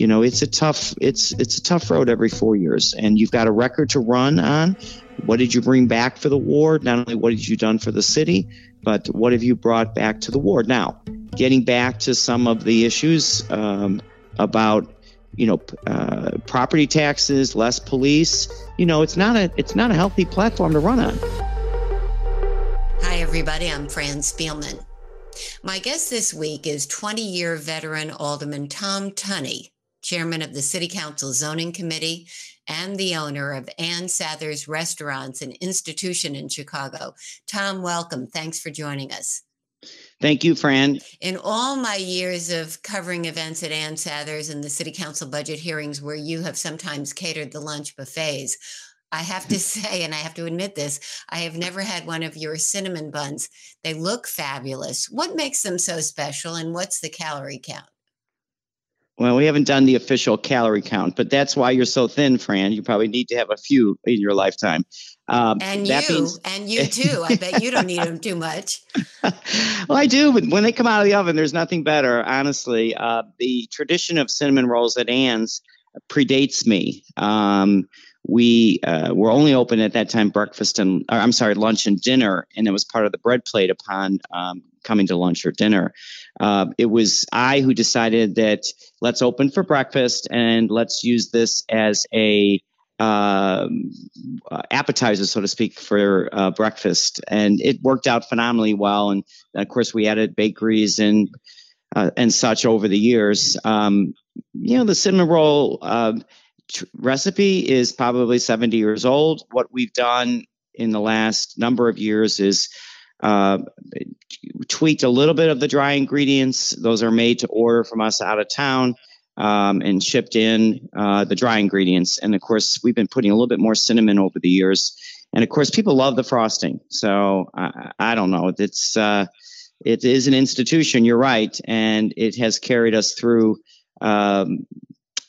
You know it's a tough it's it's a tough road every four years. And you've got a record to run on. What did you bring back for the ward not only what have you done for the city but what have you brought back to the ward now getting back to some of the issues um, about you know uh, property taxes less police you know it's not a it's not a healthy platform to run on. Hi everybody. I'm fran spielman. My guest this week is 20 year veteran alderman tom tunney chairman of the City Council Zoning Committee, and the owner of Ann Sather's Restaurants, and institution in Chicago. Tom, welcome. Thanks for joining us. Thank you, Fran. In all my years of covering events at Ann Sather's and the City Council budget hearings, where you have sometimes catered the lunch buffets, I have to say, and I have to admit this, I have never had one of your cinnamon buns. They look fabulous. What makes them so special, and what's the calorie count? Well, we haven't done the official calorie count, but that's why you're so thin, Fran. You probably need to have a few in your lifetime. Um, and you, means- and you too. I bet you don't need them too much. well, I do, but when they come out of the oven, there's nothing better. Honestly, uh, the tradition of cinnamon rolls at Ann's predates me. Um, we uh, were only open at that time breakfast and I'm sorry lunch and dinner, and it was part of the bread plate upon um, coming to lunch or dinner. Uh, it was I who decided that let's open for breakfast and let's use this as a um, uh, appetizer, so to speak, for uh, breakfast, and it worked out phenomenally well. And of course, we added bakeries and uh, and such over the years. Um, you know, the cinnamon roll uh, recipe is probably 70 years old. What we've done in the last number of years is uh, tweaked a little bit of the dry ingredients. Those are made to order from us out of town um, and shipped in uh, the dry ingredients. And of course, we've been putting a little bit more cinnamon over the years. And of course, people love the frosting. So I, I don't know. It's uh, it is an institution. You're right, and it has carried us through um,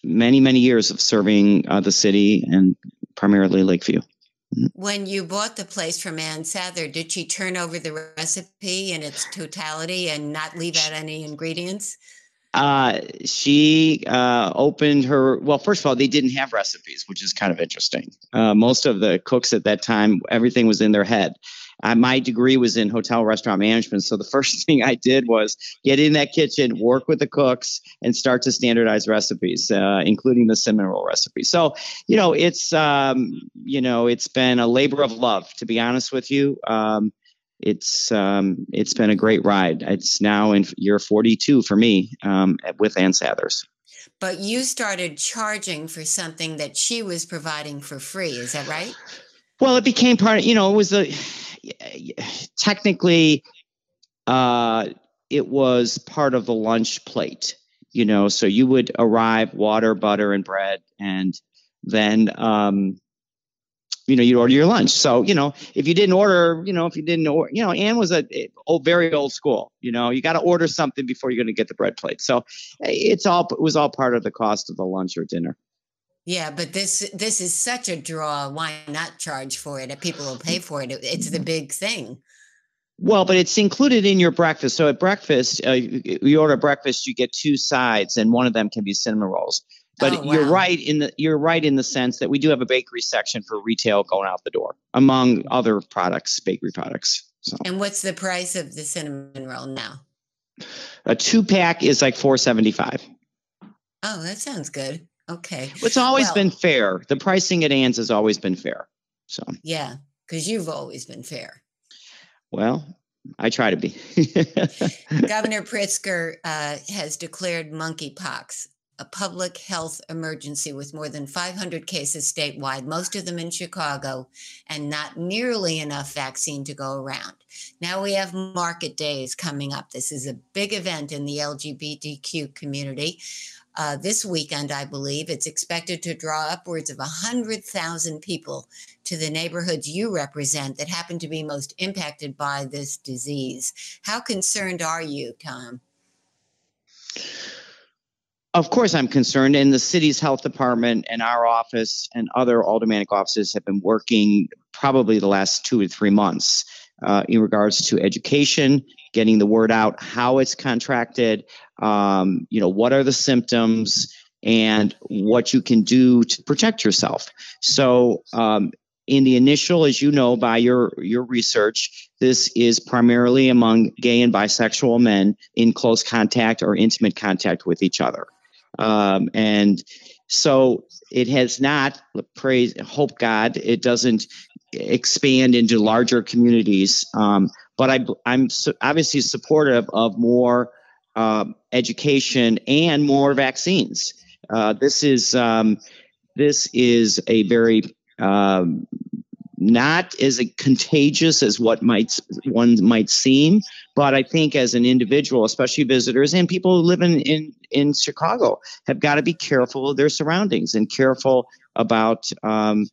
many, many years of serving uh, the city and primarily Lakeview. Mm-hmm. When you bought the place from Ann Sather, did she turn over the recipe in its totality and not leave out any ingredients? Uh, she uh, opened her. Well, first of all, they didn't have recipes, which is kind of interesting. Uh, most of the cooks at that time, everything was in their head. Uh, my degree was in hotel restaurant management. So the first thing I did was get in that kitchen, work with the cooks, and start to standardize recipes, uh, including the cinnamon roll recipe. So, you know, it's, um, you know, it's been a labor of love, to be honest with you. Um, it's um, it's been a great ride. It's now in year 42 for me um, with Ann Sathers. But you started charging for something that she was providing for free. Is that right? Well, it became part of, you know, it was a, technically, uh, it was part of the lunch plate, you know, so you would arrive water, butter, and bread, and then, um, you know, you'd order your lunch. So, you know, if you didn't order, you know, if you didn't order, you know, Ann was a, a very old school. You know, you got to order something before you're going to get the bread plate. So, it's all it was all part of the cost of the lunch or dinner. Yeah, but this this is such a draw. Why not charge for it? If people will pay for it, it's the big thing. Well, but it's included in your breakfast. So at breakfast, uh, you order breakfast, you get two sides, and one of them can be cinnamon rolls. But oh, wow. you're right in the you're right in the sense that we do have a bakery section for retail going out the door, among other products, bakery products. So. And what's the price of the cinnamon roll now? A two pack is like four seventy five. Oh, that sounds good. Okay. It's always Well- been fair. The pricing at Ann's has always been fair. So, Yeah, because you've always been fair. well, I try to be. Governor Pritzker uh, has declared monkeypox a public health emergency with more than 500 cases statewide, most of them in Chicago, and not nearly enough vaccine to go around. Now we have market days coming up. This is a big event in the LGBTQ community. Uh, this weekend, I believe, it's expected to draw upwards of 100,000 people to the neighborhoods you represent that happen to be most impacted by this disease. How concerned are you, Tom? Of course, I'm concerned, and the city's health department and our office and other aldermanic offices have been working probably the last two to three months uh, in regards to education, getting the word out, how it's contracted, um, you know, what are the symptoms, and what you can do to protect yourself. So, um, in the initial, as you know by your your research, this is primarily among gay and bisexual men in close contact or intimate contact with each other. Um, and so it has not praise hope god it doesn't expand into larger communities um, but I, i'm su- obviously supportive of more um, education and more vaccines. Uh, this is um, this is a very um, not as contagious as what might one might seem but I think as an individual, especially visitors and people who live in, in, in Chicago, have got to be careful of their surroundings and careful about um,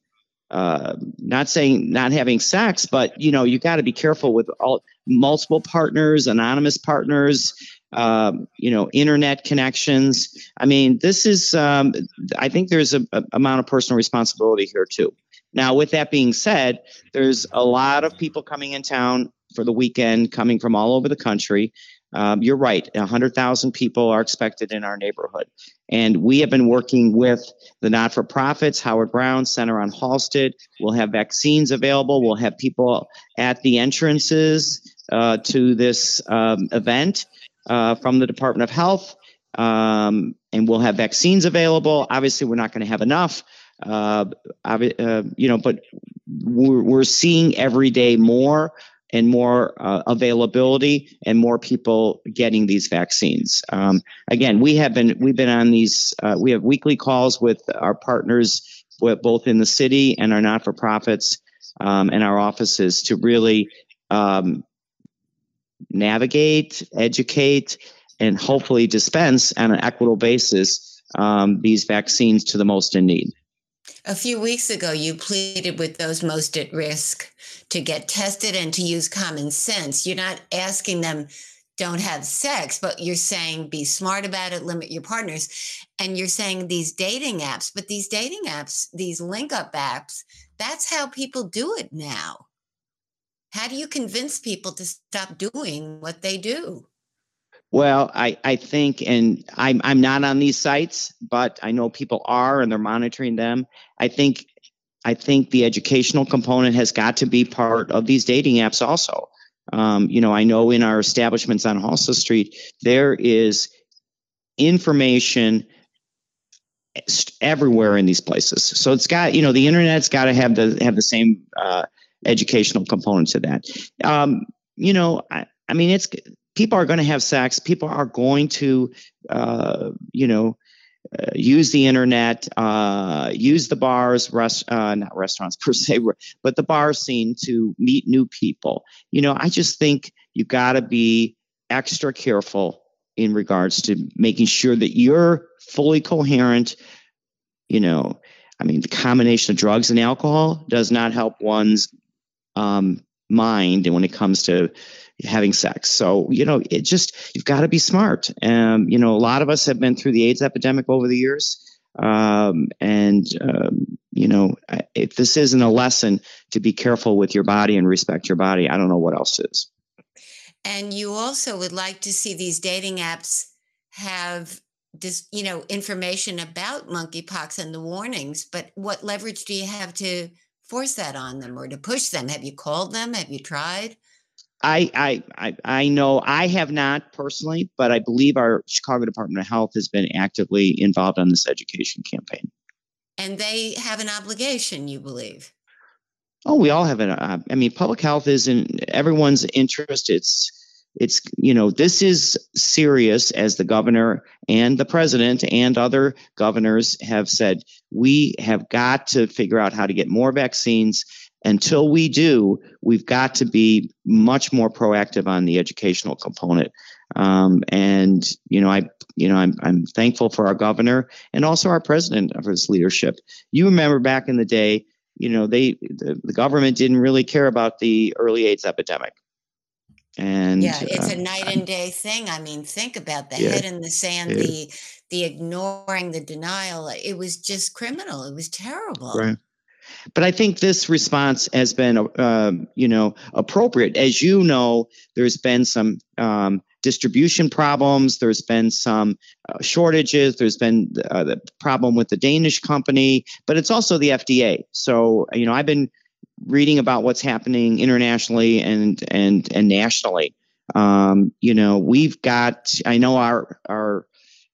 uh, not saying not having sex, but you know you got to be careful with all multiple partners, anonymous partners, um, you know, internet connections. I mean, this is um, I think there's a, a amount of personal responsibility here too. Now, with that being said, there's a lot of people coming in town for the weekend, coming from all over the country. Um, you're right, 100,000 people are expected in our neighborhood. And we have been working with the not for profits, Howard Brown Center on Halsted. We'll have vaccines available. We'll have people at the entrances uh, to this um, event uh, from the Department of Health. Um, and we'll have vaccines available. Obviously, we're not going to have enough. Uh, uh, you know, but we're, we're seeing every day more and more uh, availability and more people getting these vaccines. Um, again, we have been we've been on these. Uh, we have weekly calls with our partners, both in the city and our not for profits um, and our offices, to really um, navigate, educate, and hopefully dispense on an equitable basis um, these vaccines to the most in need. A few weeks ago, you pleaded with those most at risk to get tested and to use common sense. You're not asking them don't have sex, but you're saying be smart about it, limit your partners. And you're saying these dating apps, but these dating apps, these link up apps, that's how people do it now. How do you convince people to stop doing what they do? Well, I, I think, and I'm, I'm not on these sites, but I know people are and they're monitoring them. I think, I think the educational component has got to be part of these dating apps also. Um, you know, I know in our establishments on Halsted Street, there is information everywhere in these places. So it's got, you know, the internet's got to have the, have the same, uh, educational component to that. Um, you know, I, I mean, it's, people are going to have sex. People are going to, uh, you know, uh, use the internet, uh, use the bars, rest, uh, not restaurants per se, but the bar scene to meet new people. You know, I just think you got to be extra careful in regards to making sure that you're fully coherent. You know, I mean, the combination of drugs and alcohol does not help one's um, mind and when it comes to having sex. So, you know, it just, you've got to be smart. Um, you know, a lot of us have been through the AIDS epidemic over the years. Um, and, um, you know, if this isn't a lesson to be careful with your body and respect your body, I don't know what else is. And you also would like to see these dating apps have this, you know, information about monkeypox and the warnings, but what leverage do you have to force that on them or to push them? Have you called them? Have you tried? I, I, I, I know I have not personally, but I believe our Chicago Department of Health has been actively involved on this education campaign. And they have an obligation, you believe? Oh, we all have an. Uh, I mean, public health is in everyone's interest. It's it's you know this is serious as the governor and the president and other governors have said. We have got to figure out how to get more vaccines. Until we do we've got to be much more proactive on the educational component. Um, and you know i you know I'm, I'm thankful for our governor and also our president for his leadership. You remember back in the day you know they the, the government didn't really care about the early aids epidemic and yeah, it's uh, a night and day thing. I mean, think about the yeah, head in the sand, yeah. the the ignoring, the denial. It was just criminal. It was terrible. Right. But I think this response has been, uh, you know, appropriate. As you know, there's been some um, distribution problems. There's been some uh, shortages. There's been uh, the problem with the Danish company, but it's also the FDA. So, you know, I've been reading about what's happening internationally and and and nationally. Um, you know, we've got. I know our our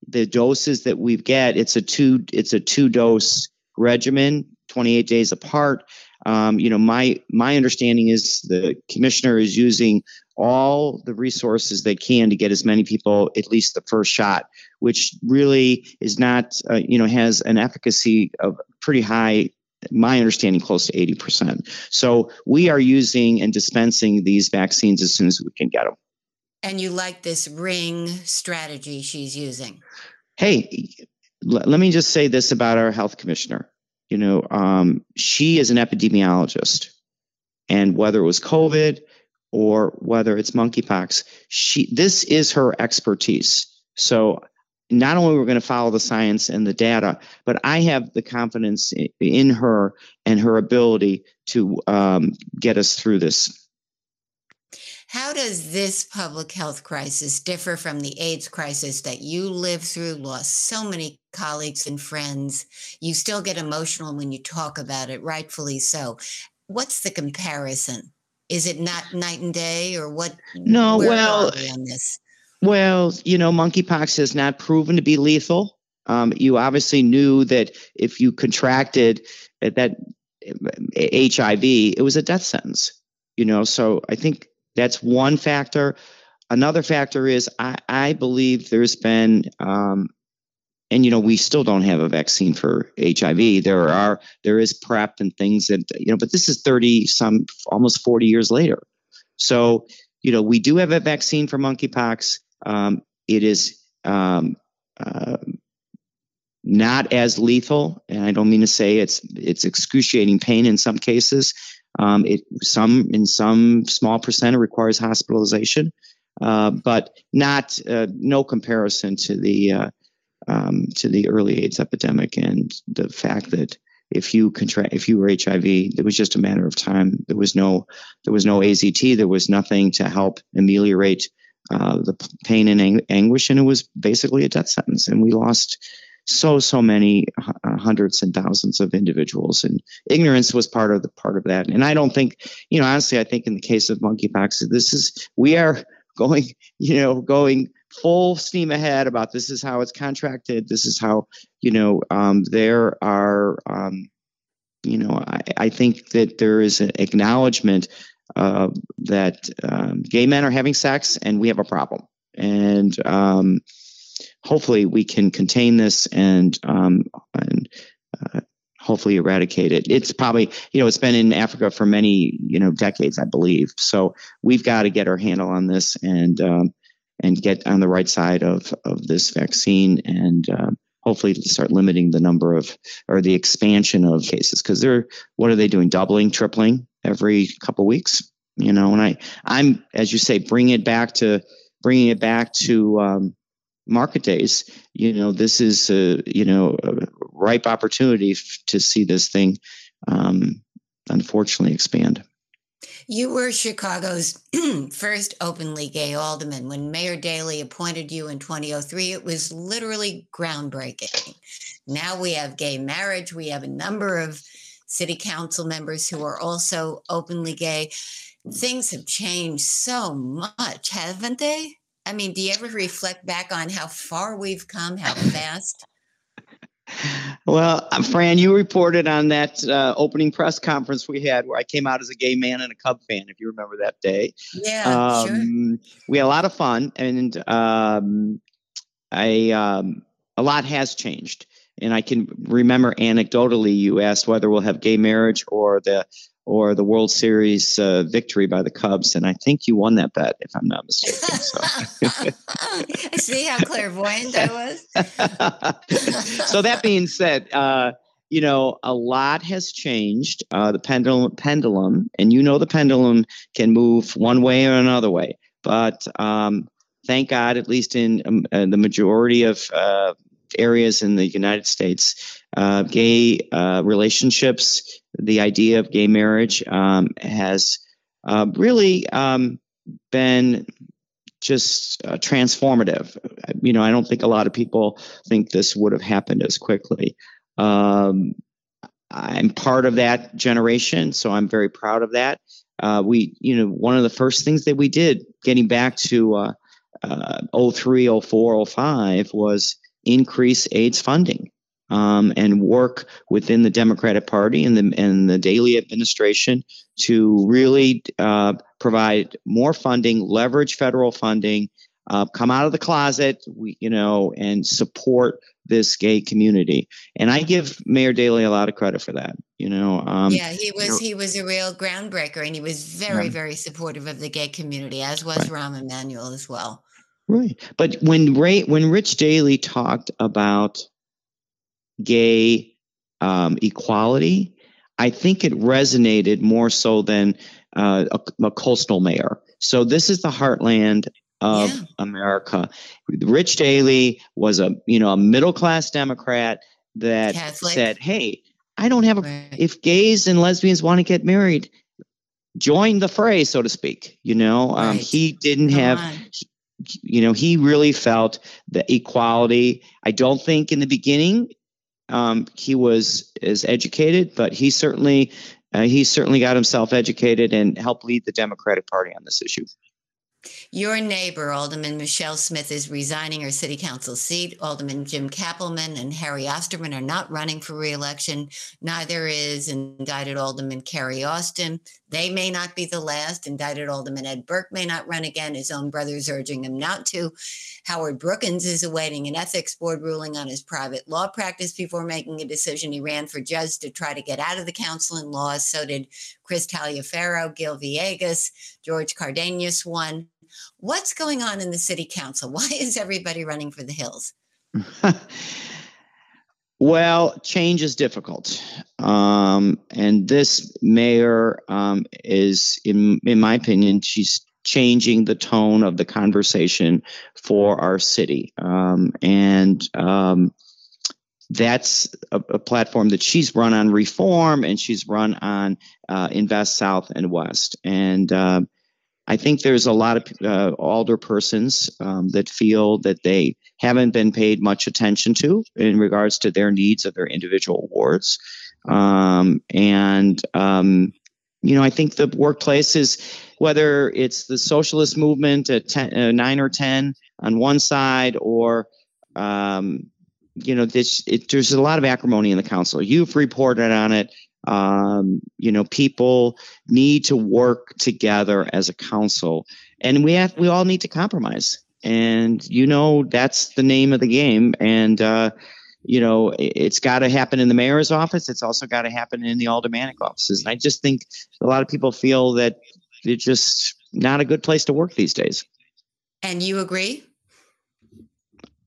the doses that we get. It's a two. It's a two dose regimen, 28 days apart. Um, you know, my my understanding is the commissioner is using all the resources they can to get as many people at least the first shot, which really is not, uh, you know, has an efficacy of pretty high my understanding close to 80%. So we are using and dispensing these vaccines as soon as we can get them. And you like this ring strategy she's using? Hey, l- let me just say this about our health commissioner. You know, um, she is an epidemiologist. And whether it was COVID or whether it's monkeypox, she this is her expertise. So not only we're going to follow the science and the data, but I have the confidence in her and her ability to um, get us through this. How does this public health crisis differ from the AIDS crisis that you lived through, lost so many colleagues and friends? You still get emotional when you talk about it, rightfully so. What's the comparison? Is it not night and day, or what? No, well, on this? Well, you know, monkeypox has not proven to be lethal. Um, you obviously knew that if you contracted that HIV, it was a death sentence. You know, so I think that's one factor. Another factor is I, I believe there's been, um, and you know, we still don't have a vaccine for HIV. There are there is PrEP and things that you know, but this is thirty some almost forty years later. So you know, we do have a vaccine for monkeypox. Um, it is um, uh, not as lethal, and I don't mean to say it's it's excruciating pain in some cases. Um, it some in some small percent it requires hospitalization, uh, but not uh, no comparison to the uh, um, to the early AIDS epidemic and the fact that if you contract if you were HIV, it was just a matter of time. There was no there was no AZT. There was nothing to help ameliorate uh, the pain and ang- anguish, and it was basically a death sentence. And we lost so so many uh, hundreds and thousands of individuals, and ignorance was part of the part of that. And I don't think, you know, honestly, I think in the case of monkeypox, this is we are going, you know, going full steam ahead about this is how it's contracted. This is how, you know, um, there are. Um, you know, I, I think that there is an acknowledgement uh, that um, gay men are having sex and we have a problem. And um, hopefully we can contain this and um, and uh, hopefully eradicate it. It's probably you know it's been in Africa for many you know decades, I believe. So we've got to get our handle on this and um, and get on the right side of of this vaccine and. Uh, hopefully start limiting the number of or the expansion of cases because they're what are they doing doubling tripling every couple weeks you know and i i'm as you say bring it back to bringing it back to um, market days you know this is a you know a ripe opportunity f- to see this thing um, unfortunately expand you were Chicago's first openly gay alderman. When Mayor Daley appointed you in 2003, it was literally groundbreaking. Now we have gay marriage. We have a number of city council members who are also openly gay. things have changed so much, haven't they? I mean, do you ever reflect back on how far we've come, how fast? Well, uh, Fran, you reported on that uh, opening press conference we had where I came out as a gay man and a Cub fan, if you remember that day. Yeah, um, sure. We had a lot of fun, and um, I um, a lot has changed. And I can remember anecdotally, you asked whether we'll have gay marriage or the or the World Series uh, victory by the Cubs, and I think you won that bet, if I'm not mistaken. So. See how clairvoyant I was. so that being said, uh, you know, a lot has changed. Uh, the pendulum, pendulum, and you know, the pendulum can move one way or another way. But um, thank God, at least in, um, uh, the majority of uh, areas in the United States, uh, gay uh, relationships, the idea of gay marriage um, has uh, really um, been just uh, transformative. You know, I don't think a lot of people think this would have happened as quickly. Um, I'm part of that generation, so I'm very proud of that. Uh, we, you know, one of the first things that we did, getting back to uh, uh, 03, 04, 05, was increase AIDS funding um, and work within the Democratic Party and the and the Daley administration to really uh, provide more funding, leverage federal funding, uh, come out of the closet, we, you know, and support this gay community. And I give Mayor Daley a lot of credit for that. You know, um, yeah, he was you know, he was a real groundbreaker, and he was very yeah. very supportive of the gay community, as was right. Rahm Emanuel as well. Right, but when Ray when Rich Daley talked about gay um, equality, I think it resonated more so than uh, a, a, coastal mayor. So this is the heartland of yeah. America. Rich Daley was a you know a middle class Democrat that Catholic. said, "Hey, I don't have a right. if gays and lesbians want to get married, join the fray, so to speak." You know, um, right. um, he didn't Come have. You know, he really felt the equality. I don't think in the beginning um, he was as educated, but he certainly uh, he certainly got himself educated and helped lead the Democratic Party on this issue. Your neighbor, Alderman Michele Smith, is resigning her city council seat. Alderman Jim Cappleman and Harry Osterman are not running for reelection. Neither is indicted Alderman Carrie Austin. They may not be the last. Indicted Alderman Ed Burke may not run again. His own brother's urging him not to. Howard Brookins is awaiting an ethics board ruling on his private law practice before making a decision. He ran for judge to try to get out of the council in law. So did Chris Taliaferro, Gil Villegas, George Cardenas won. What's going on in the city council? Why is everybody running for the hills? Well, change is difficult, um, and this mayor um, is, in in my opinion, she's changing the tone of the conversation for our city, um, and um, that's a, a, platform that she's run on reform, and she's run on uh, invest south and west, and uh, I think there's a lot of uh, alder persons um, that feel that they haven't been paid much attention to in regards to their needs of their individual wards. Um, and, um, you know, I think the workplace is, whether it's the socialist movement at 10, uh, 9 or 10 on one side or, um, you know, this, it, there's a lot of acrimony in the council. You've reported on it. Um, you know, people need to work together as a council, and we have we all need to compromise. And you know, that's the name of the game. And uh, you know, it's got to happen in the mayor's office. It's also got to happen in the aldermanic offices. And I just think a lot of people feel that it's just not a good place to work these days. And you agree?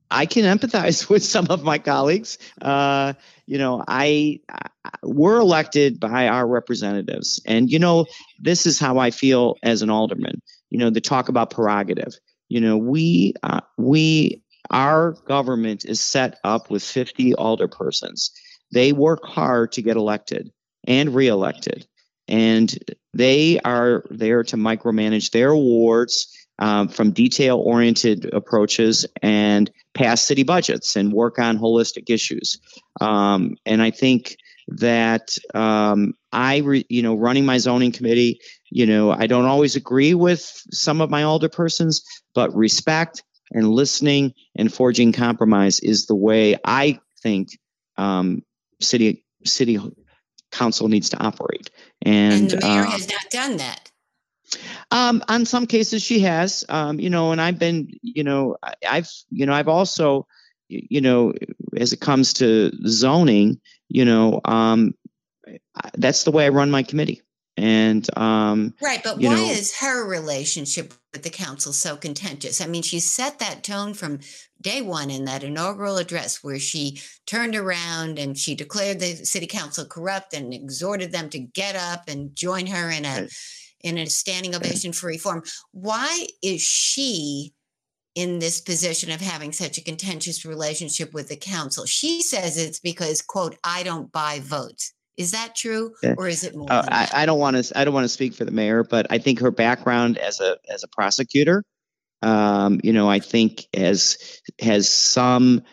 I can empathize with some of my colleagues. Uh, you know, I, I we're elected by our representatives, and you know, this is how I feel as an alderman. You know, the talk about prerogative. You know, we uh, we our government is set up with 50 alderpersons. They work hard to get elected and reelected, and they are there to micromanage their wards um, from detail oriented approaches and pass city budgets and work on holistic issues. Um, and I think that um, I, re, you know, running my zoning committee, you know, I don't always agree with some of my alderpersons, but respect and listening and forging compromise is the way I think um, city city council needs to operate. And, and the mayor uh, has not done that. Um, on some cases, she has. Um, you know, and I've been, you know, I've, you know, I've also, you know, as it comes to zoning, you know, um, that's the way I run my committee. And um, right, but why know, is her relationship with the council so contentious? I mean, she set that tone from day one in that inaugural address where she turned around and she declared the city council corrupt and exhorted them to get up and join her in a in a standing ovation for reform. Why is she in this position of having such a contentious relationship with the council? She says it's because, quote, I don't buy votes. Is that true, or is it more? Uh, I, I, don't want to. I don't want to speak for the mayor, but I think her background as a as a prosecutor, um, you know, I think has has some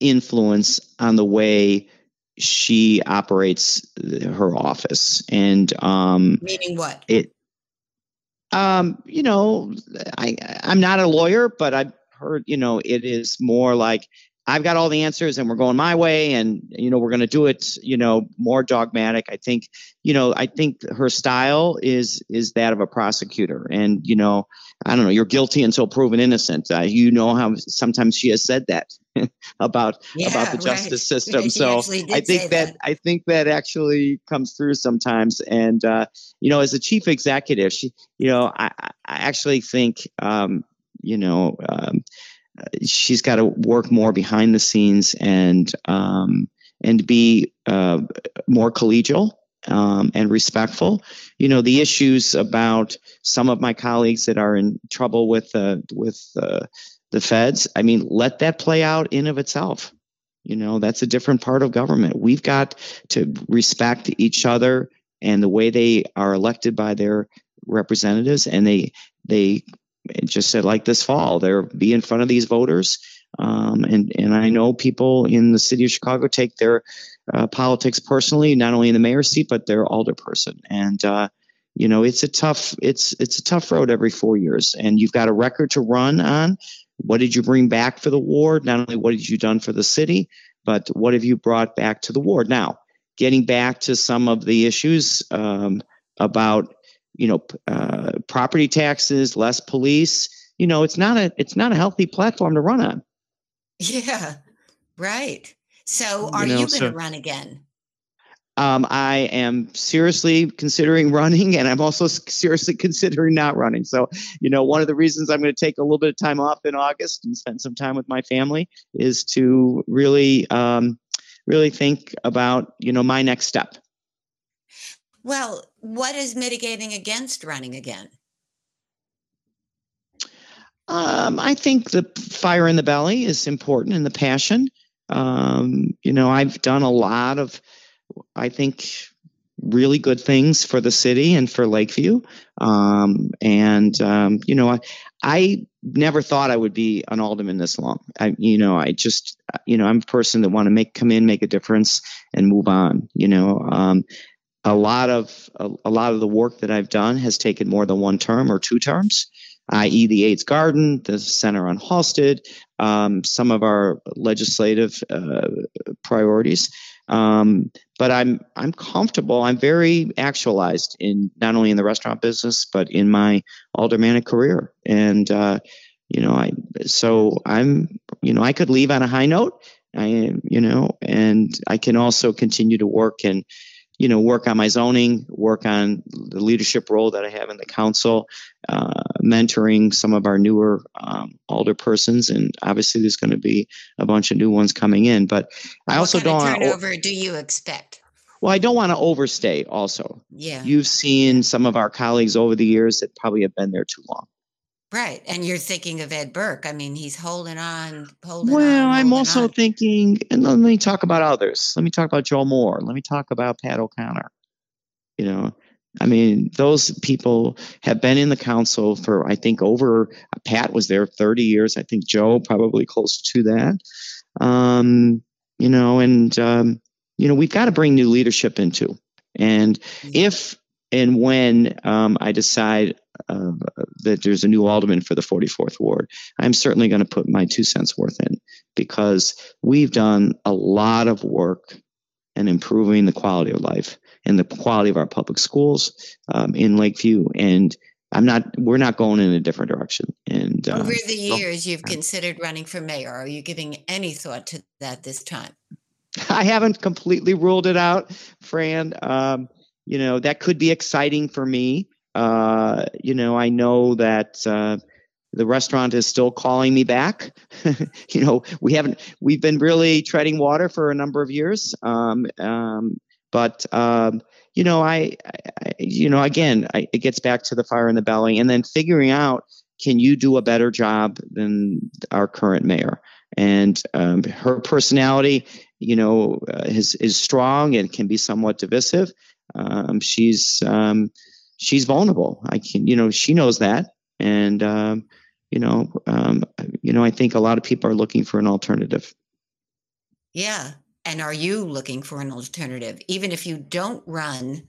influence on the way she operates her office. And um, meaning what? It um, you know, I I'm not a lawyer, but I've heard, you know, it is more like I've got all the answers and we're going my way and you know we're going to do it you know more dogmatic. I think you know I think her style is is that of a prosecutor. And you know I don't know you're guilty until proven innocent. Uh, you know how sometimes she has said that about yeah, about the justice right. system so I think that, that, I think that actually comes through sometimes. And uh, you know as a chief executive she you know I, I actually think um, you know um, she's got to work more behind the scenes and um, and be uh, more collegial um, and respectful. You know, the issues about some of my colleagues that are in trouble with uh, with uh, the feds. I mean, let that play out in of itself. You know, that's a different part of government. We've got to respect each other and the way they are elected by their representatives, and they they just said like this fall, they'll be in front of these voters. Um, and and I know people in the city of Chicago take their uh, politics personally, not only in the mayor's seat but their alderperson. And uh, you know, it's a tough it's it's a tough road every four years, and you've got a record to run on. What did you bring back for the ward? Not only what did you done for the city, but what have you brought back to the ward? Now, getting back to some of the issues um, about you know, uh, property taxes, less police. You know, it's not a it's not a healthy platform to run on. Yeah, right. So, are you, know, you going to so, run again? Um, I am seriously considering running, and I'm also seriously considering not running. So, you know, one of the reasons I'm going to take a little bit of time off in August and spend some time with my family is to really, um, really think about, you know, my next step. Well, what is mitigating against running again? Um, I think the fire in the belly is important and the passion. Um, you know, I've done a lot of, I think, really good things for the city and for Lakeview. Um, and, um, you know, I, I never thought I would be an alderman this long. I, you know, I just, you know, I'm a person that want to make, come in, make a difference and move on, you know. Um, a lot of a, a, lot of the work that I've done has taken more than one term or two terms, i.e., the AIDS Garden, the Center on Halsted, um, some of our legislative uh, priorities. Um, but I'm I'm comfortable. I'm very actualized in not only in the restaurant business but in my aldermanic career, and uh, you know I so I'm you know I could leave on a high note. I am you know, and I can also continue to work and you know, work on my zoning, work on the leadership role that I have in the council, uh, mentoring some of our newer um, alder persons, and obviously there's going to be a bunch of new ones coming in. But I also don't. What turnover do you expect? Well, I don't want to overstay. Also, yeah, you've seen some of our colleagues over the years that probably have been there too long. Right. And you're thinking of Ed Burke. I mean, he's holding on, holding well, on, I'm also on. thinking, and let me talk about others. Let me talk about Joe Moore. Let me talk about Pat O'Connor. You know, I mean, those people have been in the council for, I think, over, Pat was there 30 years. I think Joe probably close to that. Um, you know, and, um, you know, we've got to bring new leadership into. And if and when um, I decide uh, that there's a new alderman for the 44th ward, I'm certainly going to put my two cents worth in because we've done a lot of work in improving the quality of life and the quality of our public schools um, in Lakeview. And I'm not. We're not going in a different direction. And over um, the years, you've considered running for mayor. Are you giving any thought to that this time? I haven't completely ruled it out, Fran. Um, you know that could be exciting for me. Uh, you know, I know that uh, the restaurant is still calling me back. you know, we haven't. We've been really treading water for a number of years. Um, um, but um, you know, I, I, you know, again, I, it gets back to the fire in the belly, and then figuring out can you do a better job than our current mayor? And um, her personality, you know, uh, is is strong and can be somewhat divisive. Um, she's um, she's vulnerable. I can, you know, she knows that, and um, you know, um, you know, I think a lot of people are looking for an alternative. Yeah, and are you looking for an alternative? Even if you don't run,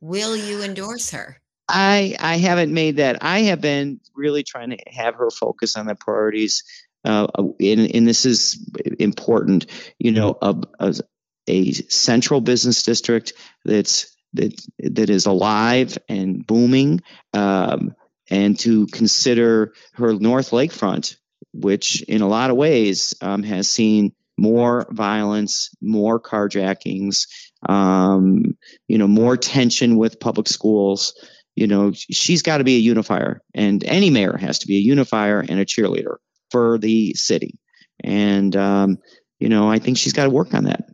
will you endorse her? I I haven't made that. I have been really trying to have her focus on the priorities. Uh, and, and this is important. You know, a, a, a central business district that's that that is alive and booming, um, and to consider her North Lakefront, which in a lot of ways um, has seen more violence, more carjackings, um, you know, more tension with public schools. You know, she's got to be a unifier, and any mayor has to be a unifier and a cheerleader for the city. And um, you know, I think she's got to work on that.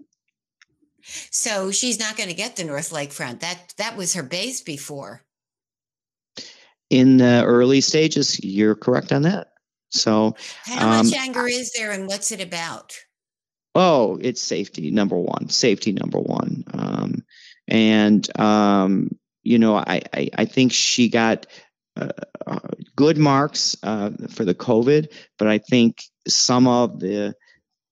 So she's not going to get the North Lakefront. That that was her base before. In the early stages, you're correct on that. So, how um, much anger is there, and what's it about? Oh, it's safety number one. Safety number one. Um, and um, you know, I, I, I think she got uh, uh, good marks uh, for the COVID, but I think some of the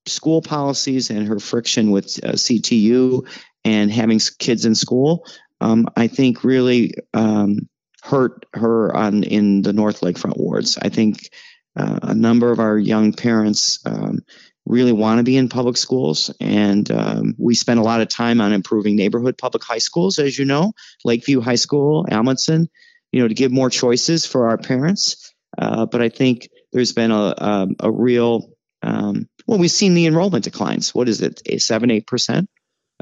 school policies and her friction with uh, CTU and having kids in school, um, I think really um, hurt her on in the North Lakefront wards. I think uh, a number of our young parents um, really want to be in public schools. And um, we spend a lot of time on improving neighborhood public high schools, as you know, Lakeview High School, Amundsen, you know, to give more choices for our parents. Uh, but I think there's been a, a, um, a real, um, well, we've seen the enrollment declines. What is it, a seven, eight percent?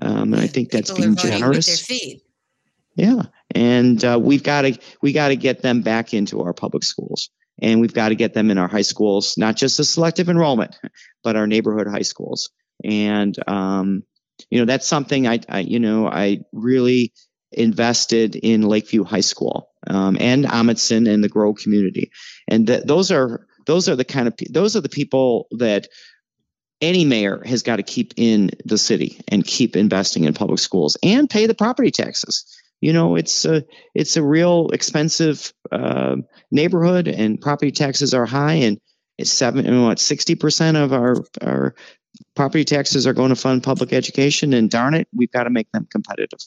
Um, and I think that's People being generous. Yeah, and uh, we've got to we got to get them back into our public schools and we've got to get them in our high schools, not just the selective enrollment, but our neighborhood high schools. And um, you know, that's something I, I, you know, I really invested in Lakeview High School um, and Amundsen and the Grow community, and th- those are those are the kind of those are the people that any mayor has got to keep in the city and keep investing in public schools and pay the property taxes. You know it's a it's a real expensive uh, neighborhood and property taxes are high and it's seven what 60% of our our property taxes are going to fund public education and darn it we've got to make them competitive.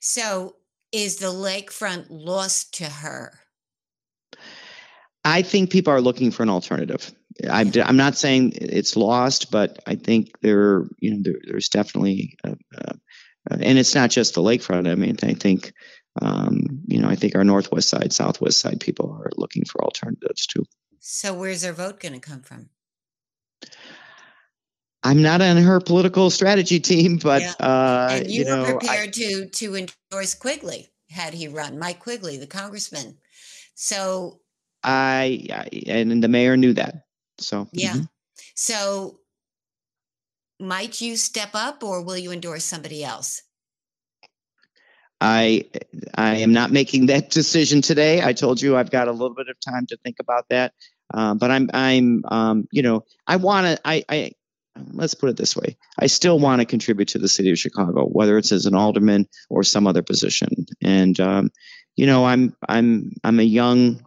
So is the lakefront lost to her i think people are looking for an alternative i'm, I'm not saying it's lost but i think there you know there, there's definitely a, a and it's not just the lakefront. I mean, I think, um, you know, I think our northwest side, southwest side people are looking for alternatives too. So, where's their vote going to come from? I'm not on her political strategy team, but yeah. uh, and you, you know, were prepared I, to to endorse Quigley had he run, Mike Quigley, the congressman. So, I, I and the mayor knew that. So, yeah. Mm-hmm. So might you step up or will you endorse somebody else? I I am not making that decision today. I told you I've got a little bit of time to think about that. Uh, but I'm I'm um, you know I want to I I let's put it this way. I still want to contribute to the city of Chicago, whether it's as an alderman or some other position. And um, you know I'm I'm I'm a young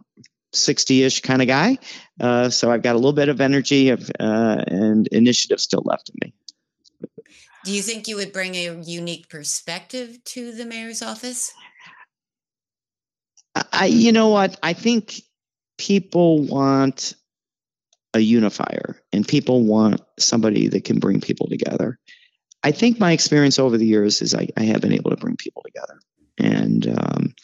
60-ish kind of guy, uh, so I've got a little bit of energy of uh, and initiative still left in me. Do you think you would bring a unique perspective to the mayor's office? I, you know what? I think people want a unifier and people want somebody that can bring people together. I think my experience over the years is I, I have been able to bring people together. And, um,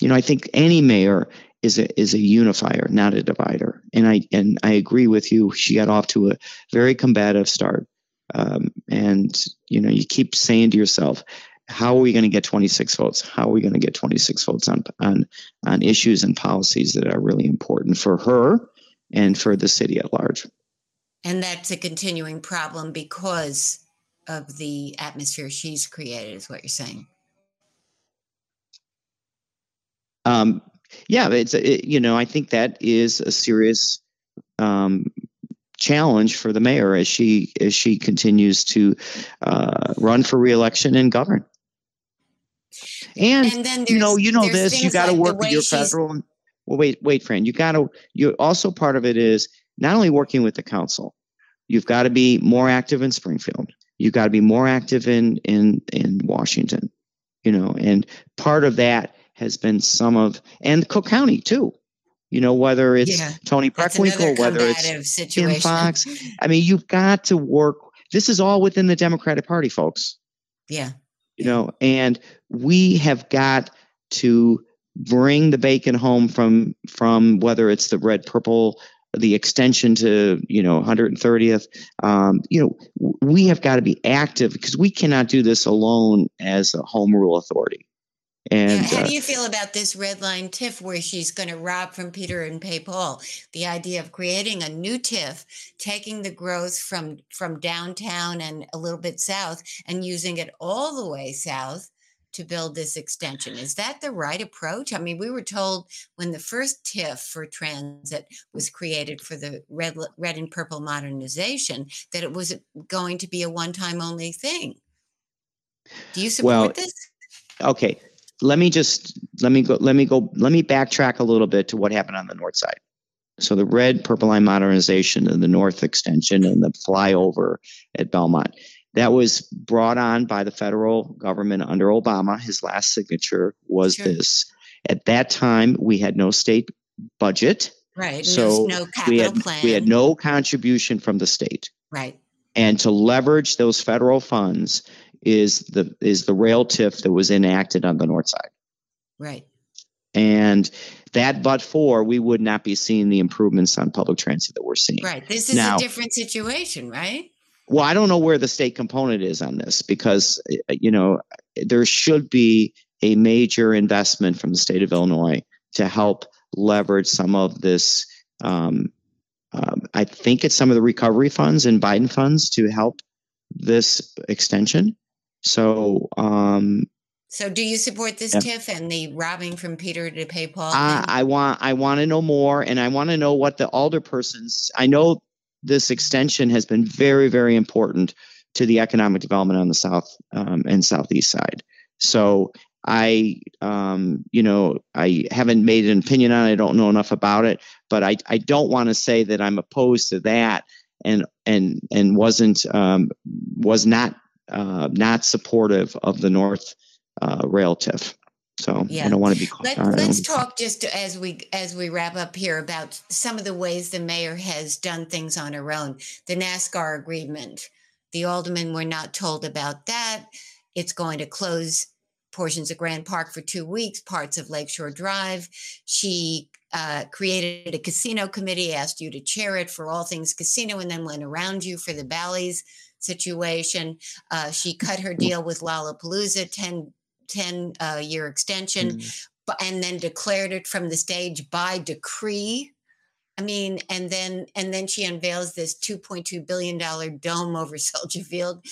you know, I think any mayor is a, is a unifier, not a divider. And I, and I agree with you. She got off to a very combative start. Um, and, you know, you keep saying to yourself, how are we going to get 26 votes? How are we going to get 26 votes on, on, on issues and policies that are really important for her and for the city at large? And that's a continuing problem because of the atmosphere she's created, is what you're saying. Um, yeah, it's it, you know I think that is a serious um, challenge for the mayor as she as she continues to uh, run for reelection and govern. And, and then you know, you know this. You got to like work with your federal. Well, wait, wait, friend. You got to. You also part of it is not only working with the council. You've got to be more active in Springfield. You've got to be more active in in in Washington. You know, and part of that has been some of and Cook County too. You know, whether it's yeah, Toni Preckwinkle, whether it's situation. Kim Foxx. I mean, you've got to work. This is all within the Democratic Party, folks. Yeah. You know, and we have got to bring the bacon home from from whether it's the red purple the extension to you know 130th um, you know we have got to be active because we cannot do this alone as a home rule authority and yeah, how uh, do you feel about this red line TIF where she's going to rob from Peter and pay Paul? The idea of creating a new TIF, taking the growth from from downtown and a little bit south, and using it all the way south to build this extension. Is that the right approach? I mean, we were told when the first TIF for transit was created for the red red and purple modernization that it was going to be a one time only thing. Do you support well, this? Okay, let me just let me go let me go let me backtrack a little bit to what happened on the north side. So the red purple line modernization and the north extension and the flyover at belmont that was brought on by the federal government under obama. His last signature was sure. this. At that time we had no state budget. Right so no, we had plan. we had no contribution from the state. Right. And to leverage those federal funds is the is the rail TIF that was enacted on the north side. Right. And that but for we would not be seeing the improvements on public transit that we're seeing. Right. This is now, a different situation, right? Well, I don't know where the state component is on this because you know there should be a major investment from the state of Illinois to help leverage some of this. Um, um, I think it's some of the recovery funds and Biden funds to help this extension. So, um, so do you support this yeah. TIF and the robbing from Peter to pay Paul? I, I want I want to know more, and I want to know what the alderpersons. I know this extension has been very very important to the economic development on the south um, and southeast side. So I, um, you know, I haven't made an opinion on it. I don't know enough about it, but I, I don't want to say that I'm opposed to that and and and wasn't um, was not uh, not supportive of the North uh, Rail TIF. So yeah. I don't want to be. Let, us talk just as we as we wrap up here about some of the ways the mayor has done things on her own. The NASCAR agreement, the aldermen were not told about that. It's going to close portions of Grant Park for two weeks, parts of Lakeshore Drive. She uh, created a casino committee, asked you to chair it for all things casino, and then went around you for the Bally's situation. Uh, she cut her deal with Lollapalooza, 10, 10 uh, year extension, mm. and then declared it from the stage by decree. I mean, and then and then she unveils this 2.2 billion dollar dome over Soldier Field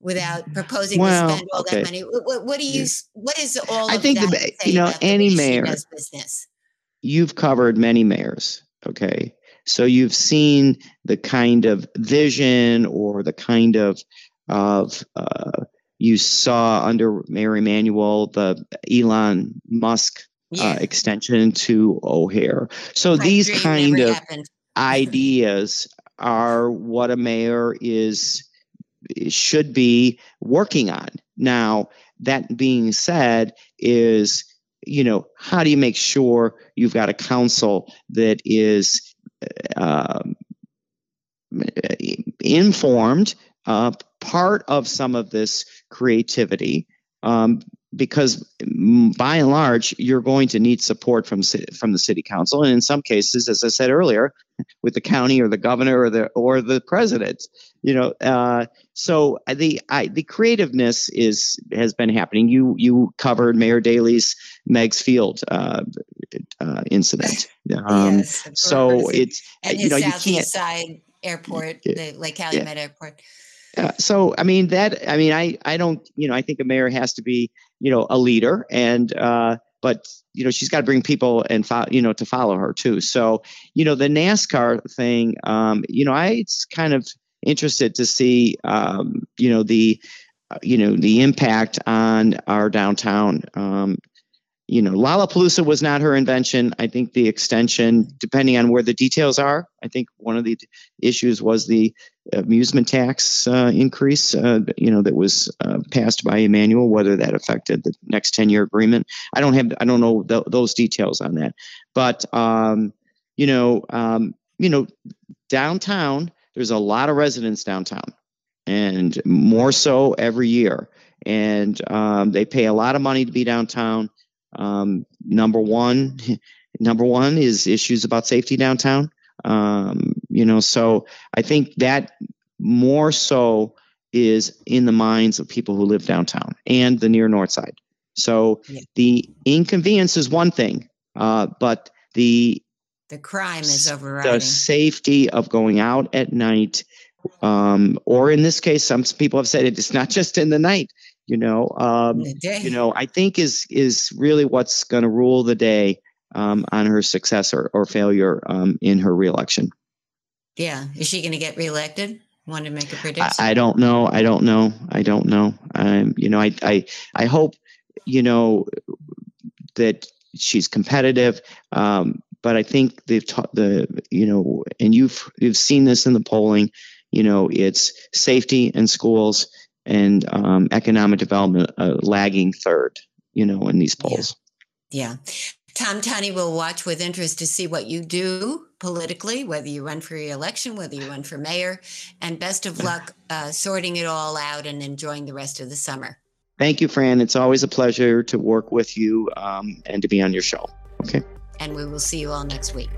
without proposing well, to spend all okay. that money. What, what, do you? What is all? I think the, you know any mayor. business. You've covered many mayors, okay, so you've seen the kind of vision or the kind of of uh, you saw under Mayor Emanuel the Elon Musk uh, yeah. uh, extension to O'Hare. So these kind of happened. ideas are what a mayor is should be working on. Now, that being said, is you know how do you make sure you've got a council that is uh, informed, uh, part of some of this creativity, um, because by and large, you're going to need support from from the city council, and in some cases, as I said earlier, with the county or the governor or the or the president. You know, uh, so the I, the creativeness is has been happening. You you covered Mayor Daley's Meigs Field uh, uh, incident. Um, yes, so it's and you know you can't side airport, the Lake Calumet yeah. Airport. Uh, so I mean that I mean I I don't you know I think a mayor has to be you know a leader and uh, but you know she's got to bring people and fo- you know to follow her too. So you know the NASCAR thing um, you know I it's kind of interested to see um, you know the uh, you know the impact on our downtown. Um, you know, Lollapalooza was not her invention. I think the extension, depending on where the details are, I think one of the issues was the amusement tax uh, increase, uh, you know, that was uh, passed by Emanuel, whether that affected the next 10 year agreement. I don't have, I don't know th- those details on that. But, um, you know, um, you know, downtown, there's a lot of residents downtown and more so every year. And um, they pay a lot of money to be downtown um, number one, number one is issues about safety downtown. Um, you know, so I think that more so is in the minds of people who live downtown and the near north side. So yeah. the inconvenience is one thing, uh, but the the crime is overriding. The safety of going out at night, um, or in this case, some people have said it's not just in the night you know um, you know i think is is really what's going to rule the day um, on her success or, or failure um, in her reelection. Yeah. Is she going to get reelected? Want to make a prediction? I, I, don't know. I don't know. I don't know. Um, you know I, I i hope you know that she's competitive um, but i think they've taught the you know and you've you've seen this in the polling you know it's safety in schools and um, economic development uh, lagging third, you know, in these polls. Yeah. yeah. Tom Tunney will watch with interest to see what you do politically, whether you run for re-election, whether you run for mayor, and best of luck uh, sorting it all out and enjoying the rest of the summer. Thank you, Fran. It's always a pleasure to work with you um, and to be on your show. Okay and we will see you all next week.